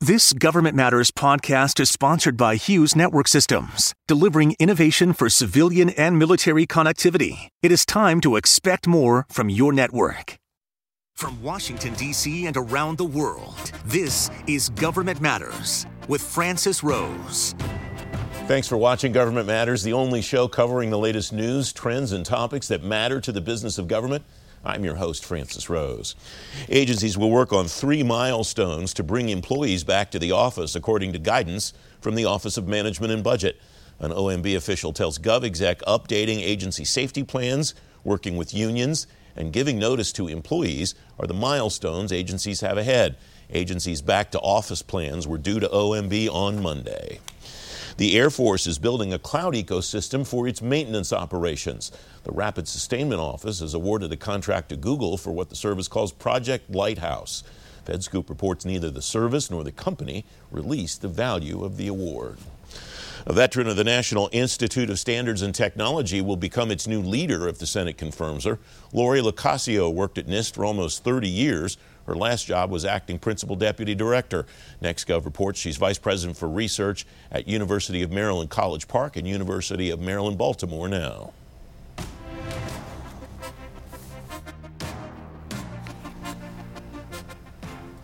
This Government Matters podcast is sponsored by Hughes Network Systems, delivering innovation for civilian and military connectivity. It is time to expect more from your network. From Washington, D.C. and around the world, this is Government Matters with Francis Rose. Thanks for watching Government Matters, the only show covering the latest news, trends, and topics that matter to the business of government. I'm your host, Francis Rose. Agencies will work on three milestones to bring employees back to the office, according to guidance from the Office of Management and Budget. An OMB official tells GovExec updating agency safety plans, working with unions, and giving notice to employees are the milestones agencies have ahead. Agencies' back to office plans were due to OMB on Monday. The Air Force is building a cloud ecosystem for its maintenance operations. The Rapid Sustainment Office has awarded a contract to Google for what the service calls Project Lighthouse. FedScoop reports neither the service nor the company released the value of the award. A veteran of the National Institute of Standards and Technology will become its new leader if the Senate confirms her. Lori Locascio worked at NIST for almost 30 years. Her last job was acting principal deputy director. NextGov reports she's vice president for research at University of Maryland College Park and University of Maryland Baltimore now.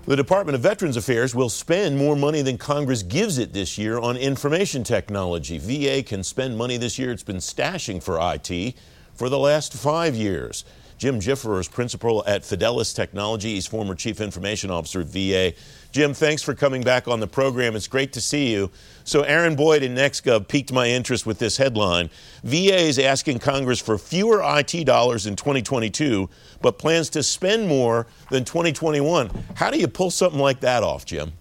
The Department of Veterans Affairs will spend more money than Congress gives it this year on information technology. VA can spend money this year it's been stashing for IT for the last five years. Jim Gfrerer is principal at Fidelis Technology. He's former chief information officer at VA. Jim, thanks for coming back on the program. It's great to see you. So, Aaron Boyd in NextGov piqued my interest with this headline. VA is asking Congress for fewer IT dollars in 2022, but plans to spend more than 2021. How do you pull something like that off, Jim?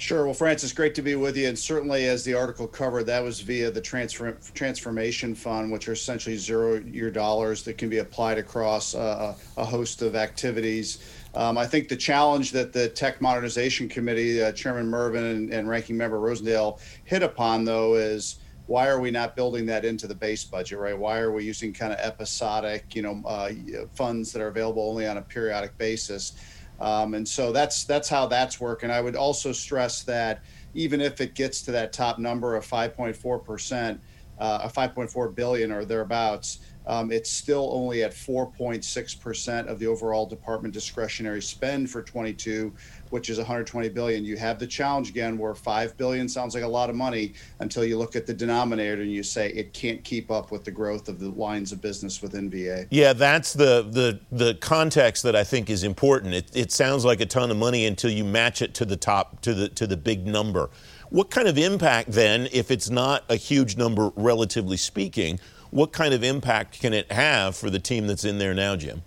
Sure. Well, Francis, great to be with you. And certainly, as the article covered, that was via the transfer, Transformation Fund, which are essentially zero year dollars that can be applied across uh, a host of activities. Um, I think the challenge that the Tech Modernization Committee, uh, Chairman Mrvan and, and Ranking Member Rosendale hit upon, though, is why are we not building that into the base budget, right? Why are we using kind of episodic, you know, uh, funds that are available only on a periodic basis? Um, and so that's that's how that's working. I would also stress that even if it gets to that top number of 5.4 percent, uh, 5.4 billion or thereabouts, um, it's still only at 4.6 percent of the overall department discretionary spend for 22, which is 120 billion. You have the challenge again where 5 billion sounds like a lot of money until you look at the denominator and you say it can't keep up with the growth of the lines of business within VA. Yeah, that's the the the context that I think is important. It, it sounds like a ton of money until you match it to the top to the to the big number. What kind of impact then if it's not a huge number relatively speaking? What kind of impact can it have for the team that's in there now, Jim?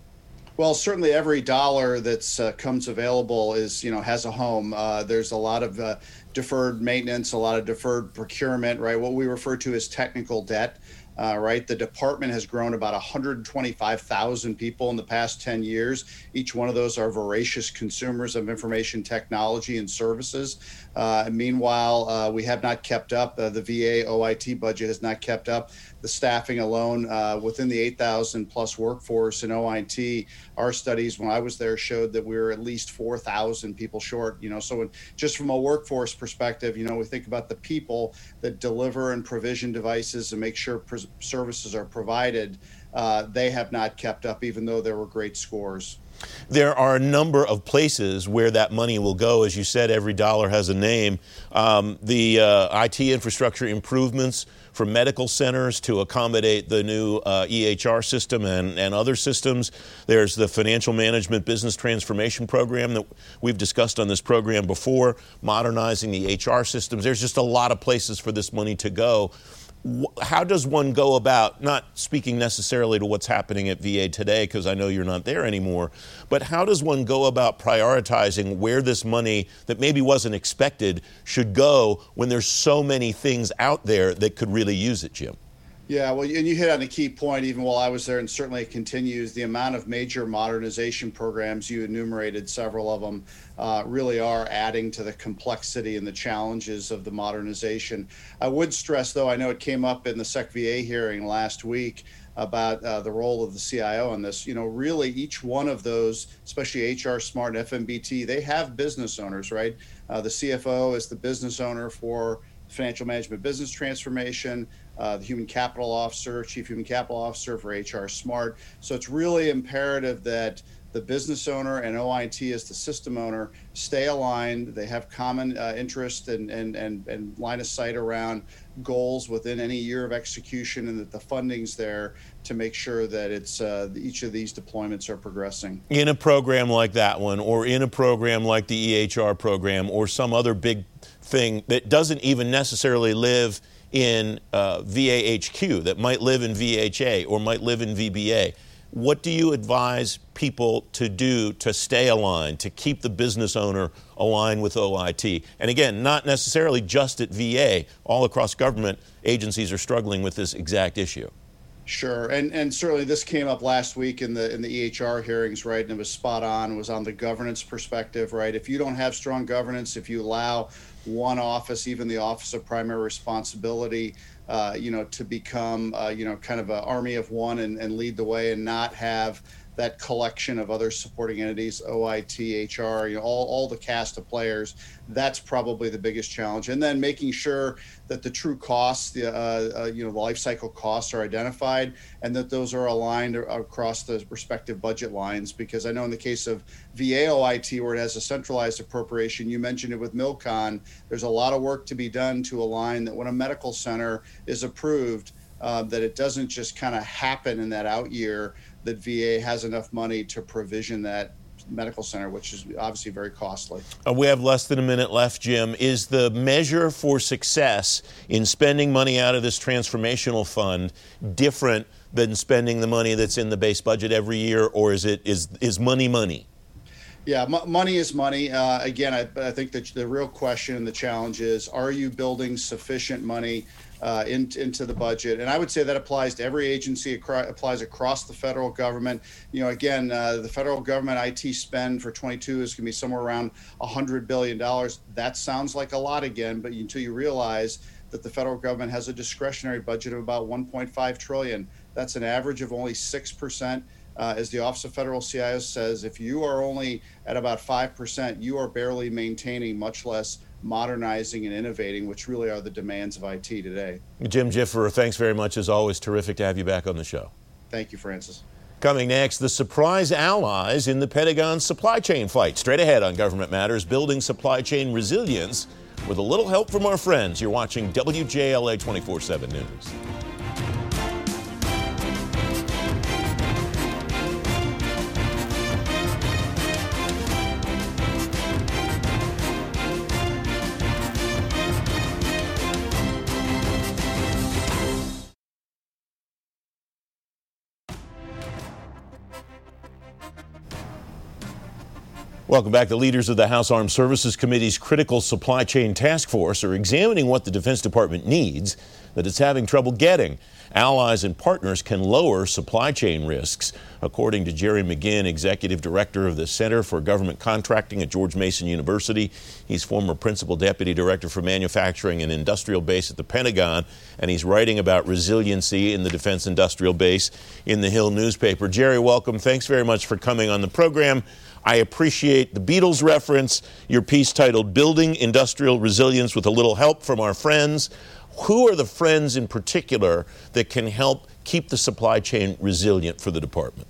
Well, certainly every dollar that uh, comes available is, you know, has a home. Uh, there's a lot of uh, deferred maintenance, a lot of deferred procurement, right? What we refer to as technical debt. Uh, right? The department has grown about 125,000 people in the past 10 years. Each one of those are voracious consumers of information technology and services. Uh, meanwhile, uh, we have not kept up. Uh, the VA OIT budget has not kept up. The staffing alone uh, within the 8,000 plus workforce in OIT, our studies when I was there showed that we were at least 4,000 people short. You know, so just from a workforce perspective, you know, we think about the people that deliver and provision devices and make sure services are provided. Uh, they have not kept up, even though there were great scores. There are a number of places where that money will go. As you said, every dollar has a name. Um, the uh, IT infrastructure improvements for medical centers to accommodate the new uh, EHR system and, and other systems. There's the financial management business transformation program that we've discussed on this program before, modernizing the HR systems. There's just a lot of places for this money to go how does one go about not speaking necessarily to what's happening at VA today because I know you're not there anymore, but how does one go about prioritizing where this money that maybe wasn't expected should go when there's so many things out there that could really use it, Jim? Yeah, well, and you hit on a key point even while I was there, and certainly it continues. The amount of major modernization programs, you enumerated several of them, uh, really are adding to the complexity and the challenges of the modernization. I would stress, though, I know it came up in the SecVA hearing last week about uh, the role of the CIO in this. You know, really each one of those, especially HR Smart and FMBT, they have business owners, right? Uh, the CFO is the business owner for financial management business transformation, uh, the human capital officer, chief human capital officer for HR Smart. So it's really imperative that the business owner and OIT as the system owner stay aligned. They have common uh, interest and, and, and, and line of sight around goals within any year of execution and that the funding's there to make sure that it's uh, each of these deployments are progressing. In a program like that one, or in a program like the EHR program, or some other big thing that doesn't even necessarily live in uh, VAHQ, that might live in VHA or might live in VBA what do you advise people to do to stay aligned, to keep the business owner aligned with OIT? And again, not necessarily just at VA, all across government agencies are struggling with this exact issue. Sure, and and certainly this came up last week in the in the EHR hearings, right? And it was spot on. It was on the governance perspective, right? If you don't have strong governance, if you allow one office, even the Office of Primary Responsibility, uh, you know, to become, uh, you know, kind of an army of one and, and lead the way and not have that collection of other supporting entities, OIT, HR, you know, all, all the cast of players. That's probably the biggest challenge. And then making sure that the true costs, the uh, uh, you know, the life cycle costs are identified, and that those are aligned across the respective budget lines. Because I know in the case of VA OIT, where it has a centralized appropriation, you mentioned it with Milcon. There's a lot of work to be done to align that when a medical center is approved. Uh, that it doesn't just kind of happen in that out year, that VA has enough money to provision that medical center, which is obviously very costly. Uh, we have less than a minute left, Jim. Is the measure for success in spending money out of this transformational fund different than spending the money that's in the base budget every year, or is it is is money money? Yeah, m- money is money. Uh, again, I, I think that the real question and the challenge is: Are you building sufficient money? Uh, in, into the budget. And I would say that applies to every agency, applies across the federal government. You know, again, uh, the federal government IT spend for 22 is going to be somewhere around $100 billion. That sounds like a lot again, but until you realize that the federal government has a discretionary budget of about 1.5 trillion. That's an average of only 6%. Uh, as the Office of Federal CIO says, if you are only at about 5%, you are barely maintaining, much less modernizing and innovating, which really are the demands of IT today. Jim Gfrerer, thanks very much. As always, terrific to have you back on the show. Thank you, Francis. Coming next, the surprise allies in the Pentagon supply chain fight. Straight ahead on Government Matters, building supply chain resilience with a little help from our friends. You're watching WJLA 24 7 News. Welcome back. The leaders of the House Armed Services Committee's Critical Supply Chain Task Force are examining what the Defense Department needs that it's having trouble getting. Allies and partners can lower supply chain risks, according to Jerry McGinn, Executive Director of the Center for Government Contracting at George Mason University. He's former Principal Deputy Director for Manufacturing and Industrial Base at the Pentagon, and he's writing about resiliency in the Defense Industrial Base in the Hill newspaper. Jerry, welcome. Thanks very much for coming on the program. I appreciate the Beatles reference, your piece titled Building Industrial Resilience with a Little Help from Our Friends. Who are the friends in particular that can help keep the supply chain resilient for the department?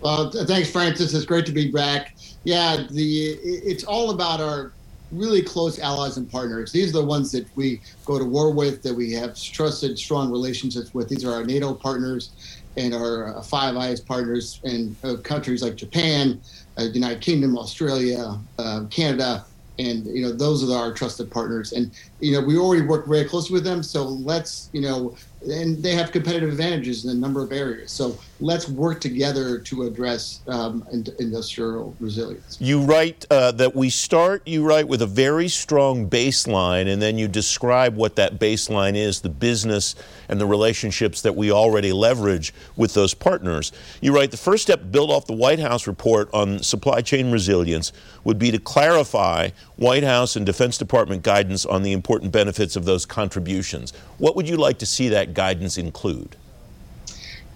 Well, thanks, Francis. It's great to be back. Yeah, the it's all about our really close allies and partners. These are the ones that we go to war with, that we have trusted, strong relationships with. These are our NATO partners and our uh, Five Eyes partners and uh, countries like Japan, uh, United Kingdom, Australia, uh, Canada, and you know those are our trusted partners. And you know we already work very closely with them. So let's you know and they have competitive advantages in a number of areas. So let's work together to address um, industrial resilience. You write uh, that we start, you write with a very strong baseline, and then you describe what that baseline is the business and the relationships that we already leverage with those partners. You write the first step built off the White House report on supply chain resilience would be to clarify White House and Defense Department guidance on the important benefits of those contributions. What would you like to see that guidance include?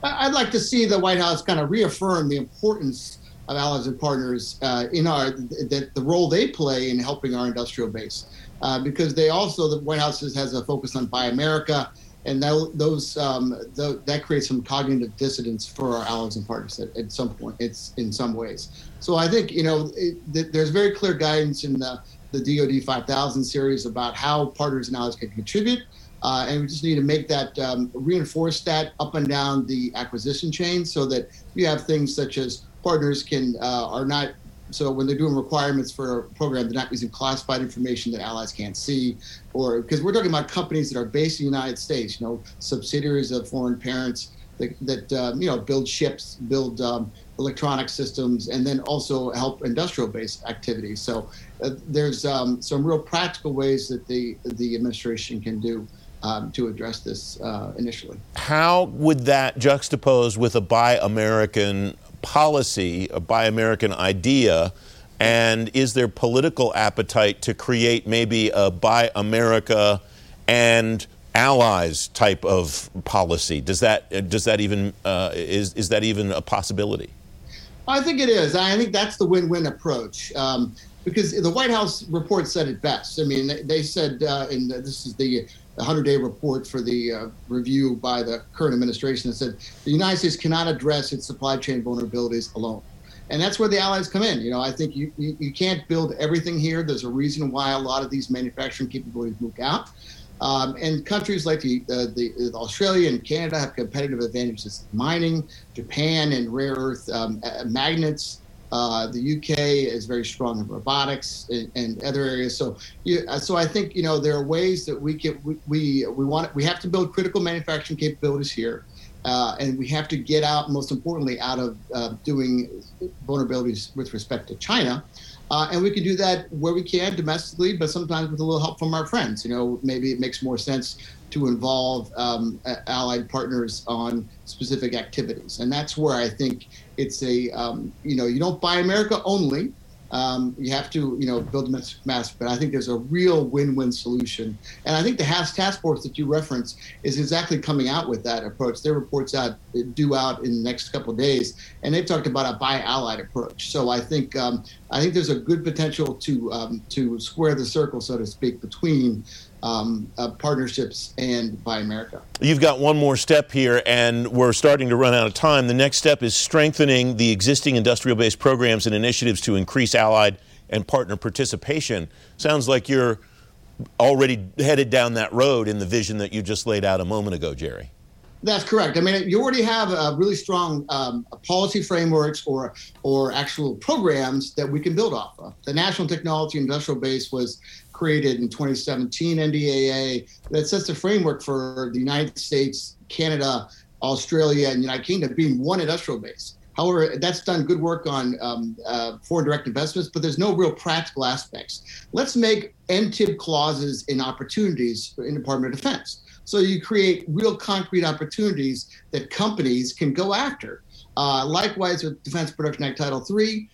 I'd like to see the White House kind of reaffirm the importance of allies and partners uh, in our that the role they play in helping our industrial base, uh, because they also the White House has a focus on Buy America, and that, those um, the, that creates some cognitive dissonance for our allies and partners at, at some point. It's in some ways. So I think you know it, there's very clear guidance in the the DoD 5000 series about how partners and allies can contribute. Uh, and we just need to make that um, reinforce that up and down the acquisition chain so that you have things such as partners can uh, are not so when they're doing requirements for a program they're not using classified information that allies can't see or because we're talking about companies that are based in the united states you know subsidiaries of foreign parents that, that um, you know build ships build um, electronic systems and then also help industrial based activities. So uh, there's um, some real practical ways that the the administration can do um, to address this uh, initially. How would that juxtapose with a Buy American policy, a Buy American idea? And is there political appetite to create maybe a Buy America and allies type of policy? Does that does that even uh, is is that even a possibility? I think it is. I think that's the win-win approach. Um, because the White House report said it best. I mean, they said, uh, and this is the 100 day report for the uh, review by the current administration that said the United States cannot address its supply chain vulnerabilities alone. And that's where the allies come in. You know, I think you, you, you can't build everything here. There's a reason why a lot of these manufacturing capabilities move out. Um, and countries like the, uh, the, Australia and Canada have competitive advantages in mining, Japan and rare earth um, magnets, uh, the UK is very strong in robotics and, and other areas. So, uh, so I think you know there are ways that we can we we, we want we have to build critical manufacturing capabilities here, uh, and we have to get out most importantly out of uh, doing vulnerabilities with respect to China. Uh, and we can do that where we can domestically, but sometimes with a little help from our friends. You know, maybe it makes more sense to involve um, allied partners on specific activities. And that's where I think it's a, um, you know, you don't buy America only. Um, you have to, you know, build domestic mass, but I think there's a real win-win solution. And I think the HASC task force that you reference is exactly coming out with that approach. Their reports out due out in the next couple days, and they've talked about a bi-allied approach. So I think um, I think there's a good potential to um, to square the circle, so to speak, between um, uh, partnerships and Buy America. You've got one more step here, and we're starting to run out of time. The next step is strengthening the existing industrial based programs and initiatives to increase allied and partner participation. Sounds like you're already headed down that road in the vision that you just laid out a moment ago, Jerry. That's correct. I mean, you already have a really strong um, policy frameworks or or actual programs that we can build off of. The National Technology Industrial Base was created in 2017 NDAA that sets the framework for the United States, Canada, Australia, and United Kingdom being one industrial base. However, that's done good work on um, uh, foreign direct investments, but there's no real practical aspects. Let's make NTIB clauses in opportunities in Department of Defense. So you create real concrete opportunities that companies can go after. Uh, likewise, with Defense Production Act Title III,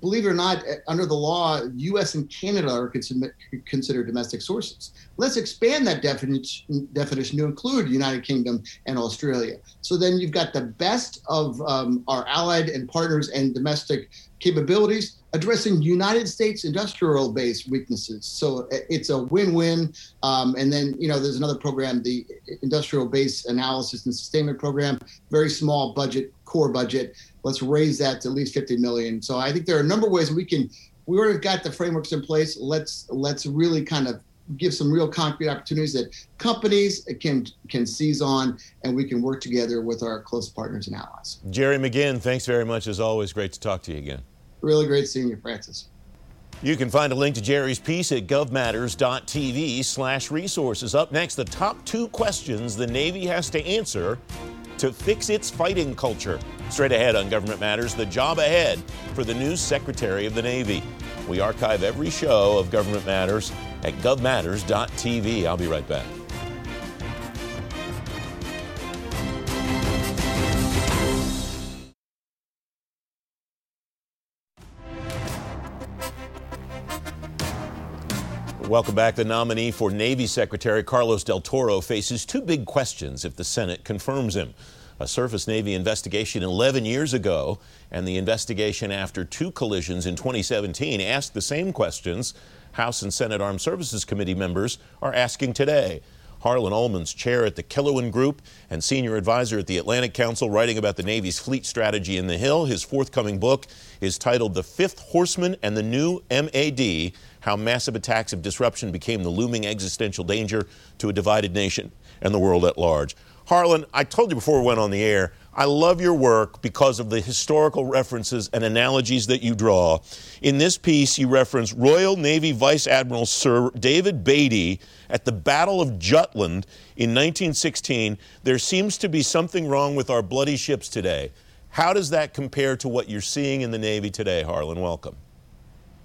believe it or not, under the law, U.S. and Canada are considered domestic sources. Let's expand that definition, definition to include United Kingdom and Australia. So then you've got the best of um, our allied and partners and domestic capabilities addressing United States industrial base weaknesses. So it's a win-win. Um, and then, you know, there's another program, the Industrial Base Analysis and Sustainment Program, very small budget, core budget. Let's raise that to at least 50 million. So I think there are a number of ways we can. We already got the frameworks in place. Let's let's really kind of give some real concrete opportunities that companies can can seize on, and we can work together with our close partners and allies. Jerry McGinn, thanks very much as always. Great to talk to you again. Really great seeing you, Francis. You can find a link to Jerry's piece at govmatters.tv slash resources. Up next, the top two questions the Navy has to answer to fix its fighting culture. Straight ahead on Government Matters, the job ahead for the new Secretary of the Navy. We archive every show of Government Matters at govmatters.tv. I'll be right back. Welcome back. The nominee for Navy Secretary Carlos Del Toro faces two big questions if the Senate confirms him. A surface Navy investigation 11 years ago and the investigation after two collisions in 2017 asked the same questions House and Senate Armed Services Committee members are asking today. Harlan Ullman's chair at the Killowen Group and senior advisor at the Atlantic Council, writing about the Navy's fleet strategy in the Hill. His forthcoming book is titled The Fifth Horseman and the New MAD how massive attacks of disruption became the looming existential danger to a divided nation and the world at large. Harlan, I told you before we went on the air, I love your work because of the historical references and analogies that you draw. In this piece, you reference Royal Navy Vice Admiral Sir David Beatty at the Battle of Jutland in 1916. There seems to be something wrong with our bloody ships today. How does that compare to what you're seeing in the Navy today, Harlan? Welcome.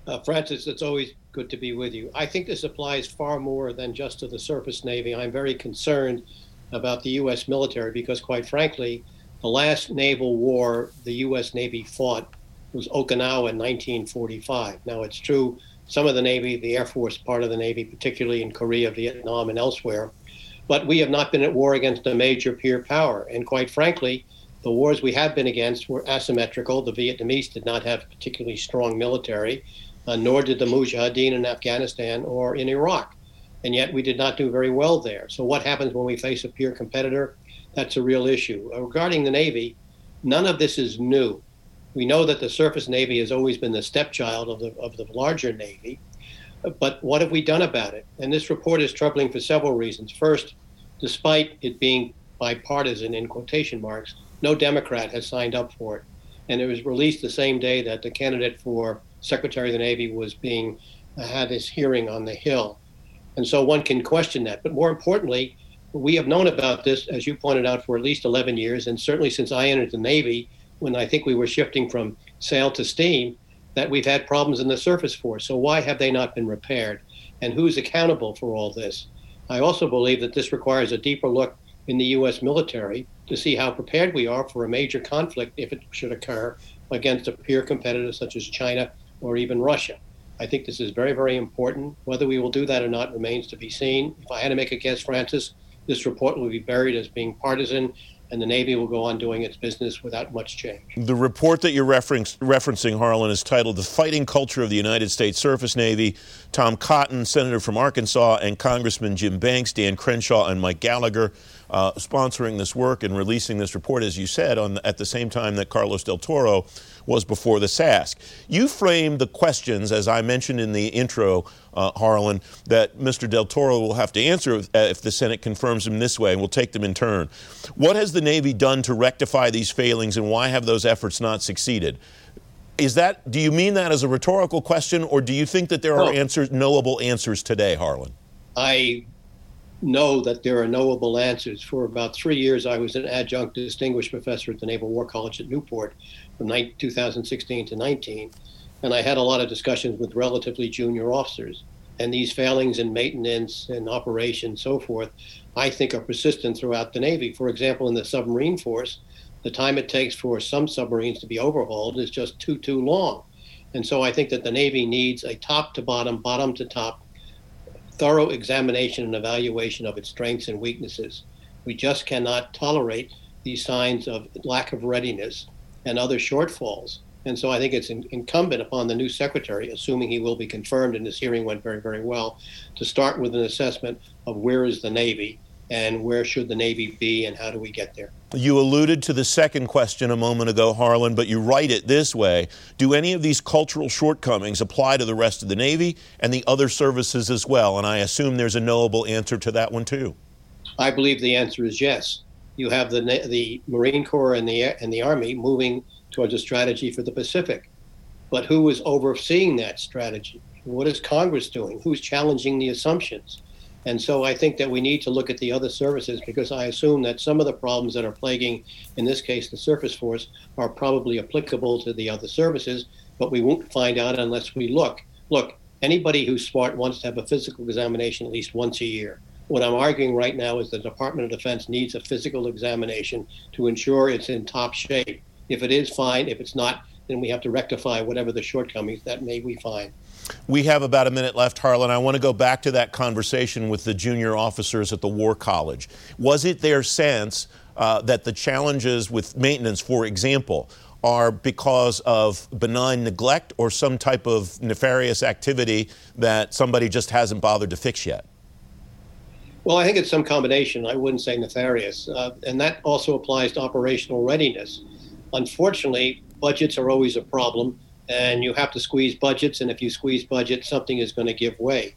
Uh, Francis, it's always good to be with you. I think this applies far more than just to the surface Navy. I'm very concerned about the U.S. military because, quite frankly, the last naval war the U.S. Navy fought was Okinawa in 1945. Now, it's true, some of the Navy, the Air Force part of the Navy, particularly in Korea, Vietnam, and elsewhere, but we have not been at war against a major peer power. And quite frankly, the wars we have been against were asymmetrical. The Vietnamese did not have particularly strong military uh, nor did the Mujahideen in Afghanistan or in Iraq. And yet we did not do very well there. So, what happens when we face a peer competitor? That's a real issue. Uh, regarding the Navy, none of this is new. We know that the surface Navy has always been the stepchild of the, of the larger Navy. But what have we done about it? And this report is troubling for several reasons. First, despite it being bipartisan in quotation marks, no Democrat has signed up for it. And it was released the same day that the candidate for Secretary of the Navy was being uh, had his hearing on the Hill, and so one can question that. But more importantly, we have known about this, as you pointed out, for at least 11 years, and certainly since I entered the Navy, when I think we were shifting from sail to steam, that we've had problems in the surface force. So why have they not been repaired? And who's accountable for all this? I also believe that this requires a deeper look in the U.S. military to see how prepared we are for a major conflict if it should occur against a peer competitor such as China or even Russia. I think this is very, very important. Whether we will do that or not remains to be seen. If I had to make a guess, Francis, this report will be buried as being partisan, and the Navy will go on doing its business without much change. The report that you're referencing, Harlan, is titled The Fighting Culture of the United States Surface Navy. Tom Cotton, Senator from Arkansas, and Congressman Jim Banks, Dan Crenshaw, and Mike Gallagher uh, sponsoring this work and releasing this report, as you said, on, at the same time that Carlos Del Toro was before the SASC. You framed the questions, as I mentioned in the intro, uh, Harlan, that Mr. Del Toro will have to answer if, uh, if the Senate confirms him this way, and we'll take them in turn. What has the Navy done to rectify these failings, and why have those efforts not succeeded? Is that, do you mean that as a rhetorical question, or do you think that there are answers, knowable answers today, Harlan? I know that there are knowable answers. For about three years, I was an adjunct distinguished professor at the Naval War College at Newport from 2016 to 19, and I had a lot of discussions with relatively junior officers. And these failings in maintenance and operation, so forth, I think are persistent throughout the Navy. For example, in the submarine force, the time it takes for some submarines to be overhauled is just too, too long. And so I think that the Navy needs a top to bottom, bottom to top thorough examination and evaluation of its strengths and weaknesses. We just cannot tolerate these signs of lack of readiness and other shortfalls. And so I think it's in, incumbent upon the new secretary, assuming he will be confirmed and this hearing went very, very well, to start with an assessment of where is the Navy and where should the Navy be and how do we get there? You alluded to the second question a moment ago, Harlan, but you write it this way Do any of these cultural shortcomings apply to the rest of the Navy and the other services as well? And I assume there's a knowable answer to that one, too. I believe the answer is yes. You have the, the Marine Corps and the, and the Army moving towards a strategy for the Pacific. But who is overseeing that strategy? What is Congress doing? Who's challenging the assumptions? And so I think that we need to look at the other services because I assume that some of the problems that are plaguing, in this case, the Surface Force, are probably applicable to the other services, but we won't find out unless we look. Look, anybody who's smart wants to have a physical examination at least once a year. What I'm arguing right now is the Department of Defense needs a physical examination to ensure it's in top shape. If it is, fine. If it's not, then we have to rectify whatever the shortcomings that may we find. We have about a minute left, Harlan. I want to go back to that conversation with the junior officers at the War College. Was it their sense uh, that the challenges with maintenance, for example, are because of benign neglect or some type of nefarious activity that somebody just hasn't bothered to fix yet? Well, I think it's some combination. I wouldn't say nefarious. Uh, and that also applies to operational readiness. Unfortunately, budgets are always a problem and you have to squeeze budgets. And if you squeeze budgets, something is going to give way.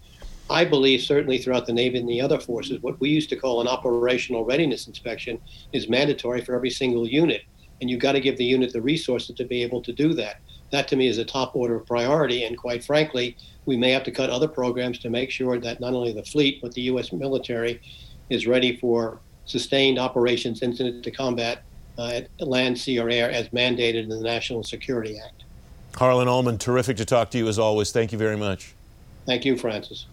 I believe certainly throughout the Navy and the other forces, what we used to call an operational readiness inspection is mandatory for every single unit. And you've got to give the unit the resources to be able to do that. That to me is a top order of priority. And quite frankly, we may have to cut other programs to make sure that not only the fleet, but the U.S. military is ready for sustained operations incident to combat uh, at land, sea, or air as mandated in the National Security Act. Harlan Ullman, terrific to talk to you as always. Thank you very much. Thank you, Francis.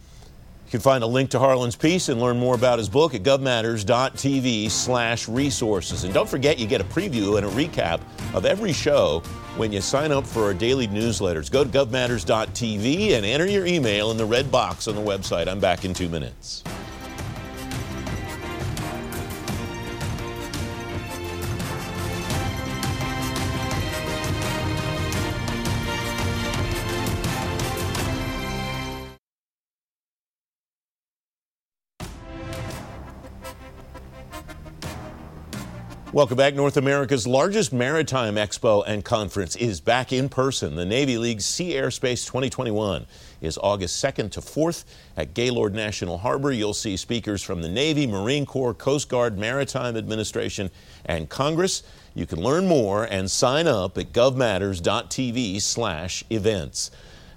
You can find a link to Harlan's piece and learn more about his book at govmatters.tv slash resources. And don't forget, you get a preview and a recap of every show when you sign up for our daily newsletters. Go to govmatters.tv and enter your email in the red box on the website. I'm back in two minutes. Welcome back. North America's largest maritime expo and conference is back in person. The Navy League Sea-Air-Space 2021 is August 2nd to 4th at Gaylord National Harbor. You'll see speakers from the Navy, Marine Corps, Coast Guard, Maritime Administration, and Congress. You can learn more and sign up at govmatters.tv slash events.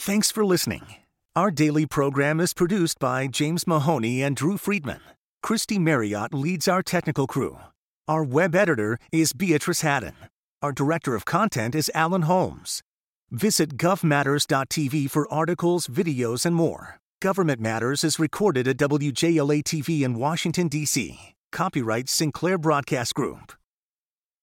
Thanks for listening. Our daily program is produced by James Mahoney and Drew Friedman. Christy Marriott leads our technical crew. Our web editor is Beatrice Haddon. Our director of content is Alan Holmes. Visit govmatters.tv for articles, videos, and more. Government Matters is recorded at WJLA TV in Washington, D.C. Copyright Sinclair Broadcast Group.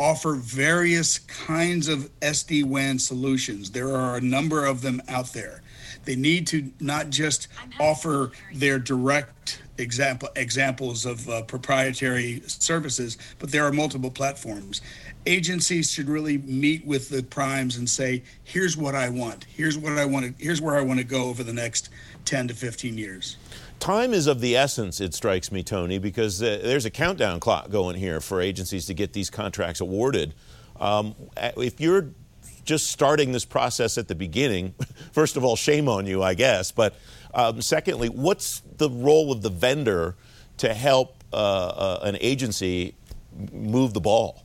offer various kinds of SD WAN solutions. There are a number of them out there. They need to not just offer their direct example examples of uh, proprietary services, but there are multiple platforms. Agencies should really meet with the primes and say, "Here's what I want. Here's what I want. To, here's where I want to go over the next 10 to 15 years." Time is of the essence, it strikes me, Tony, because uh, there's a countdown clock going here for agencies to get these contracts awarded. Um, if you're just starting this process at the beginning, first of all, shame on you, I guess. But um, secondly, what's the role of the vendor to help uh, uh, an agency move the ball?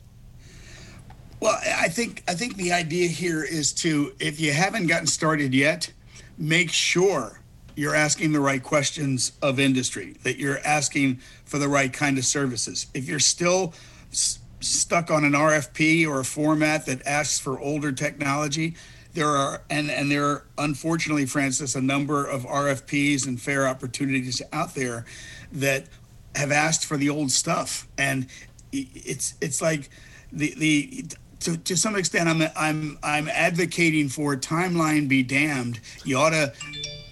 Well, I think I think the idea here is to, if you haven't gotten started yet, make sure you're asking the right questions of industry, that you're asking for the right kind of services. If you're still s- stuck on an RFP or a format that asks for older technology, there are and and there are unfortunately, Francis, a number of RFPs and fair opportunities out there that have asked for the old stuff, and it's it's like the the to, to some extent, I'm I'm I'm advocating for timeline be damned. You ought to